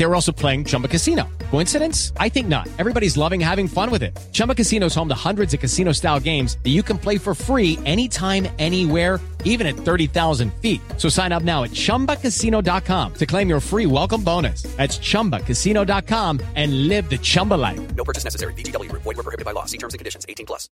They were also playing Chumba Casino. Coincidence? I think not. Everybody's loving having fun with it. Chumba Casino is home to hundreds of casino style games that you can play for free anytime, anywhere, even at 30,000 feet. So sign up now at chumbacasino.com to claim your free welcome bonus. That's chumbacasino.com and live the Chumba life. No purchase necessary. VGW Group. Void were prohibited by law. See terms and conditions. 18 plus.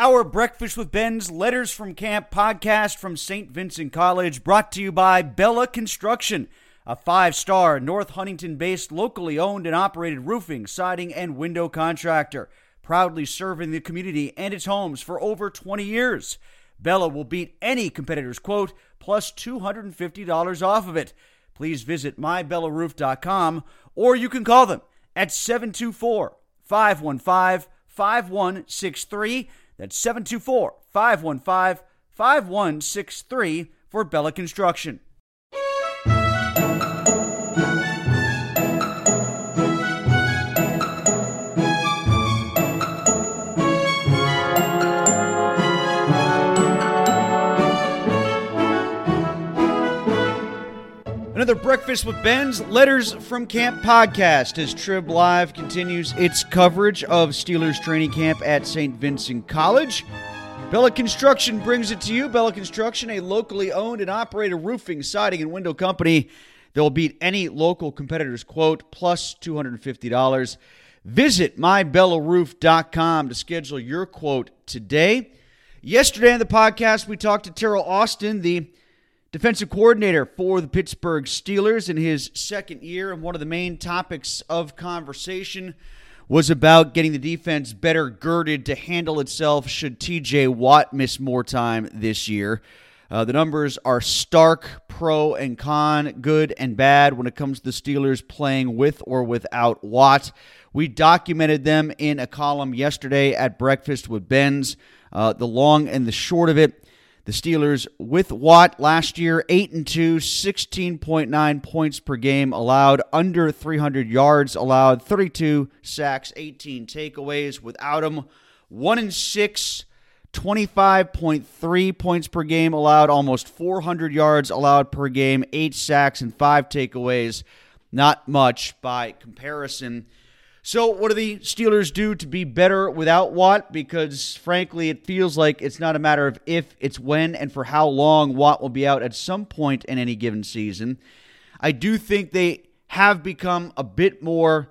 Our Breakfast with Benz Letters from Camp podcast from St. Vincent College brought to you by Bella Construction, a five star North Huntington based locally owned and operated roofing, siding, and window contractor, proudly serving the community and its homes for over 20 years. Bella will beat any competitor's quote plus $250 off of it. Please visit mybellaRoof.com or you can call them at 724 515 5163. That's 724 515 5163 for Bella Construction. Another Breakfast with Benz Letters from Camp podcast as Trib Live continues its coverage of Steelers training camp at St. Vincent College. Bella Construction brings it to you. Bella Construction, a locally owned and operated roofing, siding, and window company that will beat any local competitor's quote plus $250. Visit mybellaRoof.com to schedule your quote today. Yesterday on the podcast, we talked to Teryl Austin, the defensive coordinator for the Pittsburgh Steelers in his second year. And one of the main topics of conversation was about getting the defense better girded to handle itself should TJ Watt miss more time this year. Uh, the numbers are stark, pro and con, good and bad when it comes to the Steelers playing with or without Watt. We documented them in a column yesterday at Breakfast with Benz. Uh, the long and the short of it. The Steelers with Watt last year, 8 and 2, 16.9 points per game allowed, under 300 yards allowed, 32 sacks, 18 takeaways. Without him, 1 and 6, 25.3 points per game allowed, almost 400 yards allowed per game, 8 sacks and 5 takeaways. Not much by comparison. So, what do the Steelers do to be better without Watt? Because, frankly, it feels like it's not a matter of if, it's when and for how long Watt will be out at some point in any given season. I do think they have become a bit more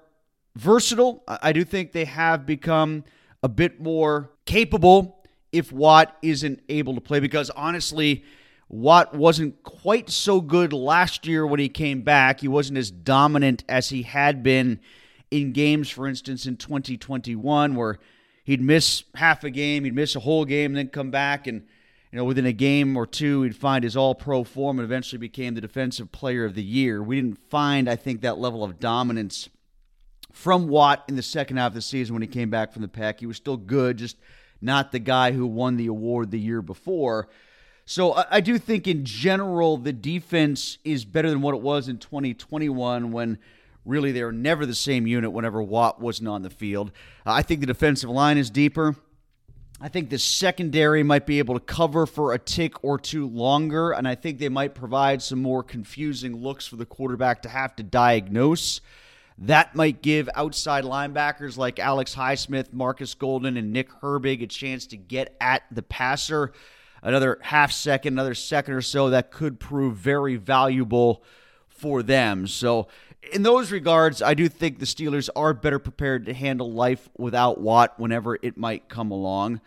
versatile. I do think they have become a bit more capable if Watt isn't able to play. Because, honestly, Watt wasn't quite so good last year when he came back. He wasn't as dominant as he had been in games, for instance, in 2021, where he'd miss half a game, he'd miss a whole game, then come back and you know, within a game or two, he'd find his all pro form and eventually became the defensive player of the year. We didn't find, I think, that level of dominance from Watt in the second half of the season when he came back from the pack. He was still good, just not the guy who won the award the year before. So I, I do think in general the defense is better than what it was in 2021 when really they were never the same unit whenever Watt wasn't on the field. Uh, I think the defensive line is deeper. I think the secondary might be able to cover for a tick or two longer, and I think they might provide some more confusing looks for the quarterback to have to diagnose. That might give outside linebackers like Alex Highsmith, Markus Golden, and Nick Herbig a chance to get at the passer. Another half second, another second or so, that could prove very valuable for them. So, in those regards, I do think the Steelers are better prepared to handle life without Watt whenever it might come along.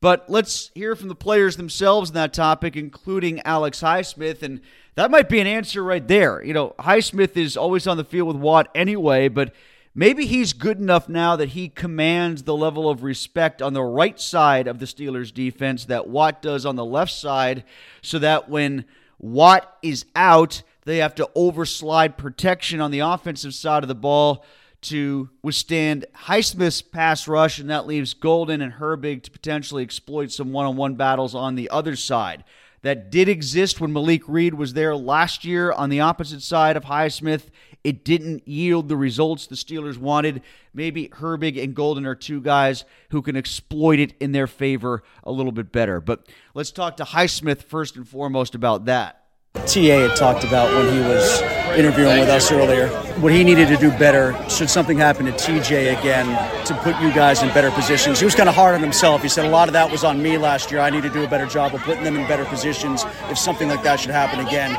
But let's hear from the players themselves on that topic, including Alex Highsmith. And that might be an answer right there. You know, Highsmith is always on the field with Watt anyway, but maybe he's good enough now that he commands the level of respect on the right side of the Steelers defense that Watt does on the left side, so that when Watt is out, they have to overslide protection on the offensive side of the ball to withstand Highsmith's pass rush, and that leaves Golden and Herbig to potentially exploit some one on one battles on the other side. That did exist when Malik Reed was there last year on the opposite side of Highsmith. It didn't yield the results the Steelers wanted. Maybe Herbig and Golden are two guys who can exploit it in their favor a little bit better. But let's talk to Highsmith first and foremost about that. TA had talked about when he was interviewing with us earlier. What he needed to do better, should something happen to TJ again, to put you guys in better positions. He was kind of hard on himself. He said a lot of that was on me last year. I need to do a better job of putting them in better positions if something like that should happen again.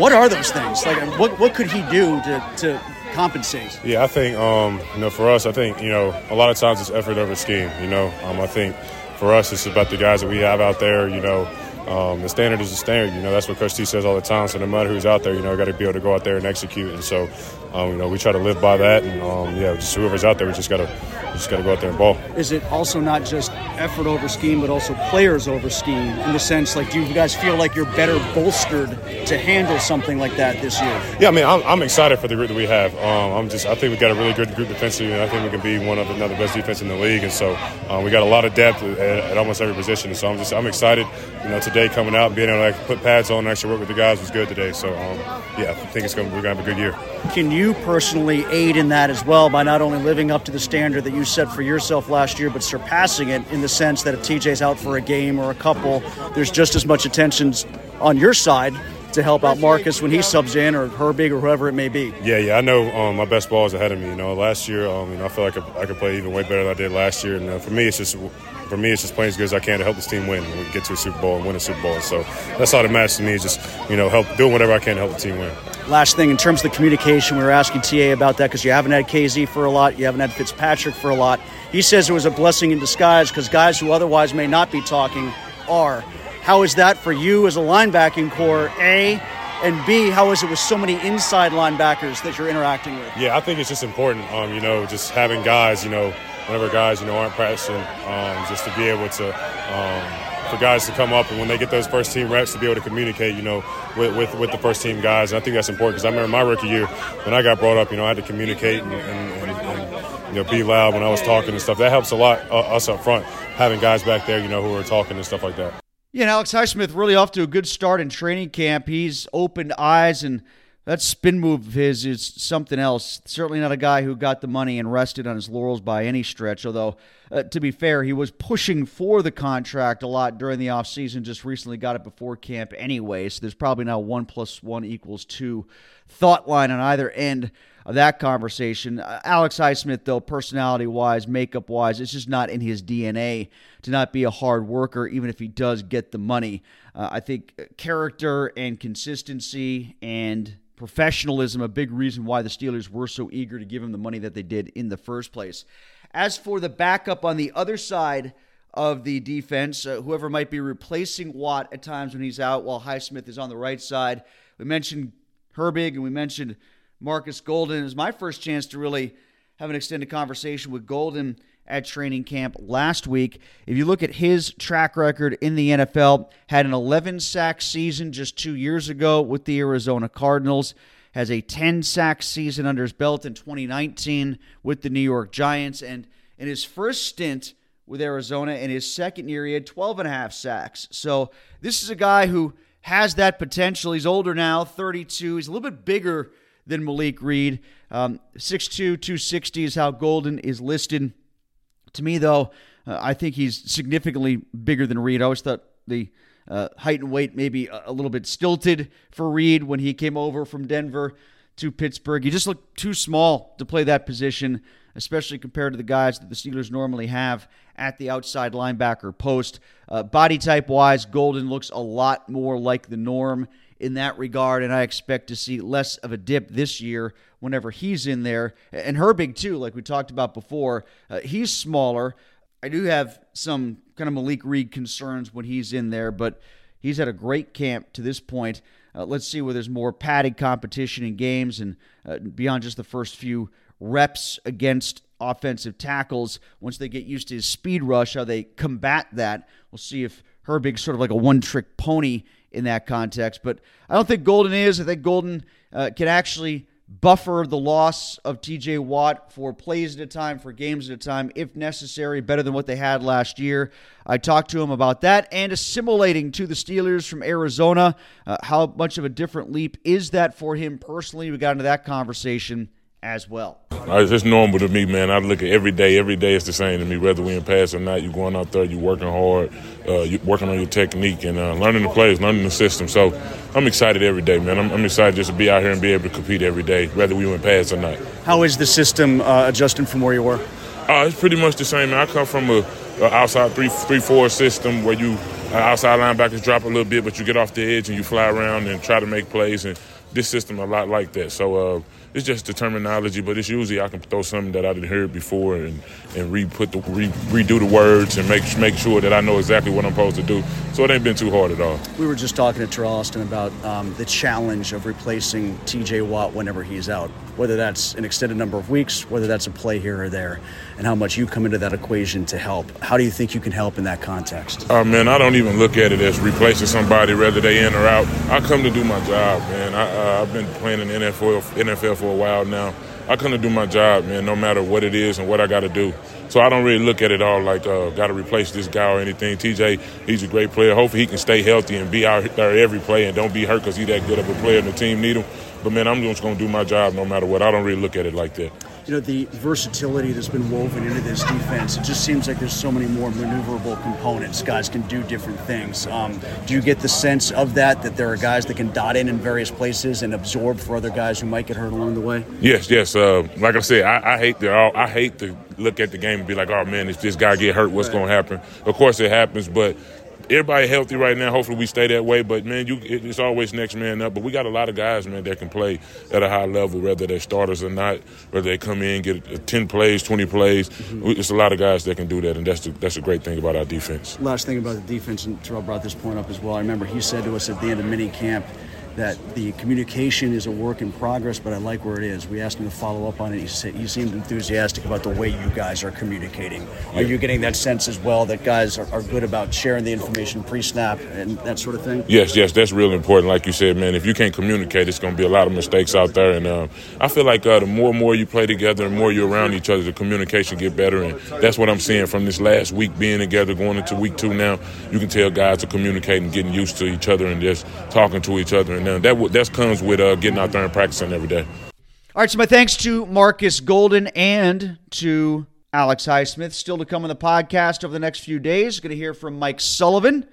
What are those things? Like, what, what could he do to, to compensate? Yeah, I think, um, you know, for us, I think, you know, a lot of times it's effort over scheme, you know. Um, I think for us, it's about the guys that we have out there, you know, um, the standard is the standard. You know, that's what Coach T says all the time. So no matter who's out there, you know, got to be able to go out there and execute. And so, um, you know, we try to live by that. And um, yeah, just whoever's out there, we just got to just got to go out there and ball. Is it also not just effort over scheme, but also players over scheme? In the sense, like, do you guys feel like you're better bolstered to handle something like that this year? Yeah, I mean, I'm, I'm excited for the group that we have. Um, I'm just, I think we got a really good group defensively, and I think we can be one of another best defense in the league. And so, um, we got a lot of depth at, at, almost every position. So I'm just, I'm excited. You know, today coming out and being able to like, put pads on and actually work with the guys was good today. So um, yeah, I think it's gonna, we're going to have a good year. Can you personally aid in that as well by not only living up to the standard that you set for yourself last year, but surpassing it in the sense that if TJ's out for a game or a couple, there's just as much attention on your side to help out Markus when he subs in or Herbig or whoever it may be. Yeah, yeah, I know um, my best ball is ahead of me. You know, last year, um, you know, I feel like I could, I could play even way better than I did last year. And uh, for me, it's just for me, it's just playing as good as I can to help this team win and get to a Super Bowl and win a Super Bowl. So that's all that matters to me is just you know help doing whatever I can to help the team win. Last thing in terms of the communication, we were asking TA about that because you haven't had Kazee for a lot, you haven't had Fitzpatrick for a lot. He says it was a blessing in disguise because guys who otherwise may not be talking are. How is that for you as a linebacking corps? A and B, how is it with so many inside linebackers that you're interacting with? Yeah, I think it's just important, um, you know, just having guys, you know, whenever guys, you know, aren't practicing, um, just to be able to, um, for guys to come up and when they get those first team reps to be able to communicate, you know, with, with, with the first team guys. And I think that's important because I remember my rookie year when I got brought up, you know, I had to communicate and, and, and, and you know, be loud when I was talking and stuff. That helps a lot, uh, us up front, having guys back there, you know, who are talking and stuff like that. Yeah, and Alex Highsmith really off to a good start in training camp. He's opened eyes, and that spin move of his is something else. Certainly not a guy who got the money and rested on his laurels by any stretch, although, uh, to be fair, he was pushing for the contract a lot during the offseason, just recently got it before camp anyway, so there's probably now one plus one equals two thought line on either end of that conversation. Uh, Alex Highsmith, though, personality wise, makeup wise, it's just not in his DNA to not be a hard worker, even if he does get the money. Uh, I think character and consistency and professionalism a big reason why the Steelers were so eager to give him the money that they did in the first place. As for the backup on the other side of the defense, uh, whoever might be replacing Watt at times when he's out while Highsmith is on the right side, we mentioned Herbig and we mentioned Markus Golden. It was my first chance to really have an extended conversation with Golden at training camp last week. If you look at his track record in the NFL, had an 11 sack season just 2 years ago with the Arizona Cardinals, has a 10 sack season under his belt in 2019 with the New York Giants. And in his first stint with Arizona, in his second year, he had 12 and a half sacks. So this is a guy who has that potential. He's older now, 32. He's a little bit bigger than Malik Reed. Um, 6'2, 260 is how Golden is listed. To me, though, uh, I think he's significantly bigger than Reed. I always thought the uh, height and weight maybe a, a little bit stilted for Reed when he came over from Denver to Pittsburgh. He just looked too small to play that position, especially compared to the guys that the Steelers normally have at the outside linebacker post. Uh, body type wise, Golden looks a lot more like the norm in that regard, and I expect to see less of a dip this year whenever he's in there. And Herbig, too, like we talked about before, uh, he's smaller. I do have some kind of Malik Reed concerns when he's in there, but he's had a great camp to this point. Uh, let's see where there's more padded competition in games and uh, beyond just the first few reps against offensive tackles. Once they get used to his speed rush, how they combat that. We'll see if Herbig's sort of like a one trick pony in that context. But I don't think Golden is. I think Golden uh, can actually buffer the loss of TJ Watt for plays at a time, for games at a time, if necessary, better than what they had last year. I talked to him about that and assimilating to the Steelers from Arizona. Uh, how much of a different leap is that for him personally? We got into that conversation as well. It's just normal to me, man. I look at every day. Every day is the same to me, whether we in pass or not. You're going out there, you're working hard, uh, you're working on your technique and uh, learning the plays, learning the system. So I'm excited every day, man. I'm, I'm, excited just to be out here and be able to compete every day, whether we went pass or not. How is the system uh, adjusting from where you were? Uh, it's pretty much the same. Man. I come from a, a outside three three four system where you uh, outside linebackers drop a little bit, but you get off the edge and you fly around and try to make plays. And this system a lot like that. So it's just the terminology, but it's usually I can throw something that I didn't hear before and and re-put the re, redo the words and make make sure that I know exactly what I'm supposed to do. So it ain't been too hard at all. We were just talking to Teryl Austin about um, the challenge of replacing T.J. Watt whenever he's out, whether that's an extended number of weeks, whether that's a play here or there, and how much you come into that equation to help. How do you think you can help in that context? Oh man, I don't even look at it as replacing somebody, whether they in or out. I come to do my job, man. I, uh, I've been playing in NFL NFL for a while now. I to do my job, man, no matter what it is and what I got to do. So I don't really look at it all like uh, got to replace this guy or anything. TJ, he's a great player. Hopefully he can stay healthy and be out there every play and don't be hurt because he's that good of a player and the team need him. But man, I'm just going to do my job no matter what. I don't really look at it like that you know the versatility that's been woven into this defense. It just seems like there's so many more maneuverable components. Guys can do different things. Um, do you get the sense of that that there are guys that can dot in in various places and absorb for other guys who might get hurt along the way? Yes, yes. Uh, like I said, I, I hate the I hate to look at the game and be like, oh man, if this guy get hurt, what's right. going to happen? Of course, it happens, but everybody healthy right now. Hopefully, we stay that way. But man, you it's always next man up. But we got a lot of guys, man, that can play at a high level, whether they're starters or not. Whether they come in get ten plays, twenty plays. Mm-hmm. It's a lot of guys that can do that, and that's the, that's a great thing about our defense. Last thing about the defense, and Teryl brought this point up as well. I remember he said to us at the end of mini camp that the communication is a work in progress, but I like where it is. We asked him to follow up on it. He, said, he seemed enthusiastic about the way you guys are communicating. Are you getting that sense as well that guys are, are good about sharing the information pre snap and that sort of thing? Yes, yes, that's really important. Like you said, man, if you can't communicate, it's going to be a lot of mistakes out there. And uh, I feel like uh, the more and more you play together and more you're around each other, the communication get better. And that's what I'm seeing from this last week being together, going into week two now. You can tell guys are communicating, getting used to each other, and just talking to each other. And uh, that that comes with uh, getting out there and practicing every day. All right, so my thanks to Markus Golden and to Alex Highsmith. Still to come on the podcast over the next few days. Going to hear from Mike Sullivan,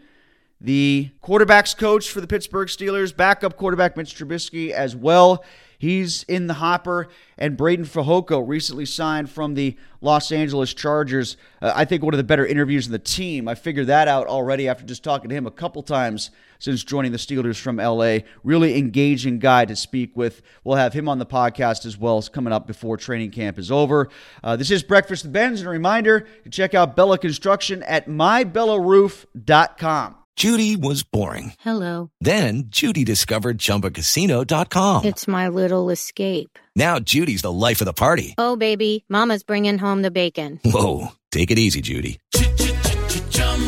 the quarterbacks coach for the Pittsburgh Steelers, backup quarterback Mitch Trubisky as well. He's in the hopper. And Breiden Fehoko recently signed from the Los Angeles Chargers. Uh, I think one of the better interviews in the team. I figured that out already after just talking to him a couple times since joining the Steelers from LA. Really engaging guy to speak with. We'll have him on the podcast as well as coming up before training camp is over. Uh, this is Breakfast with Benz, and a reminder to check out Bella Construction at mybellaRoof.com. Judy was boring. Hello. Then Judy discovered ChumbaCasino.com. It's my little escape. Now Judy's the life of the party. Oh, baby, Mama's bringing home the bacon. Whoa, take it easy, Judy.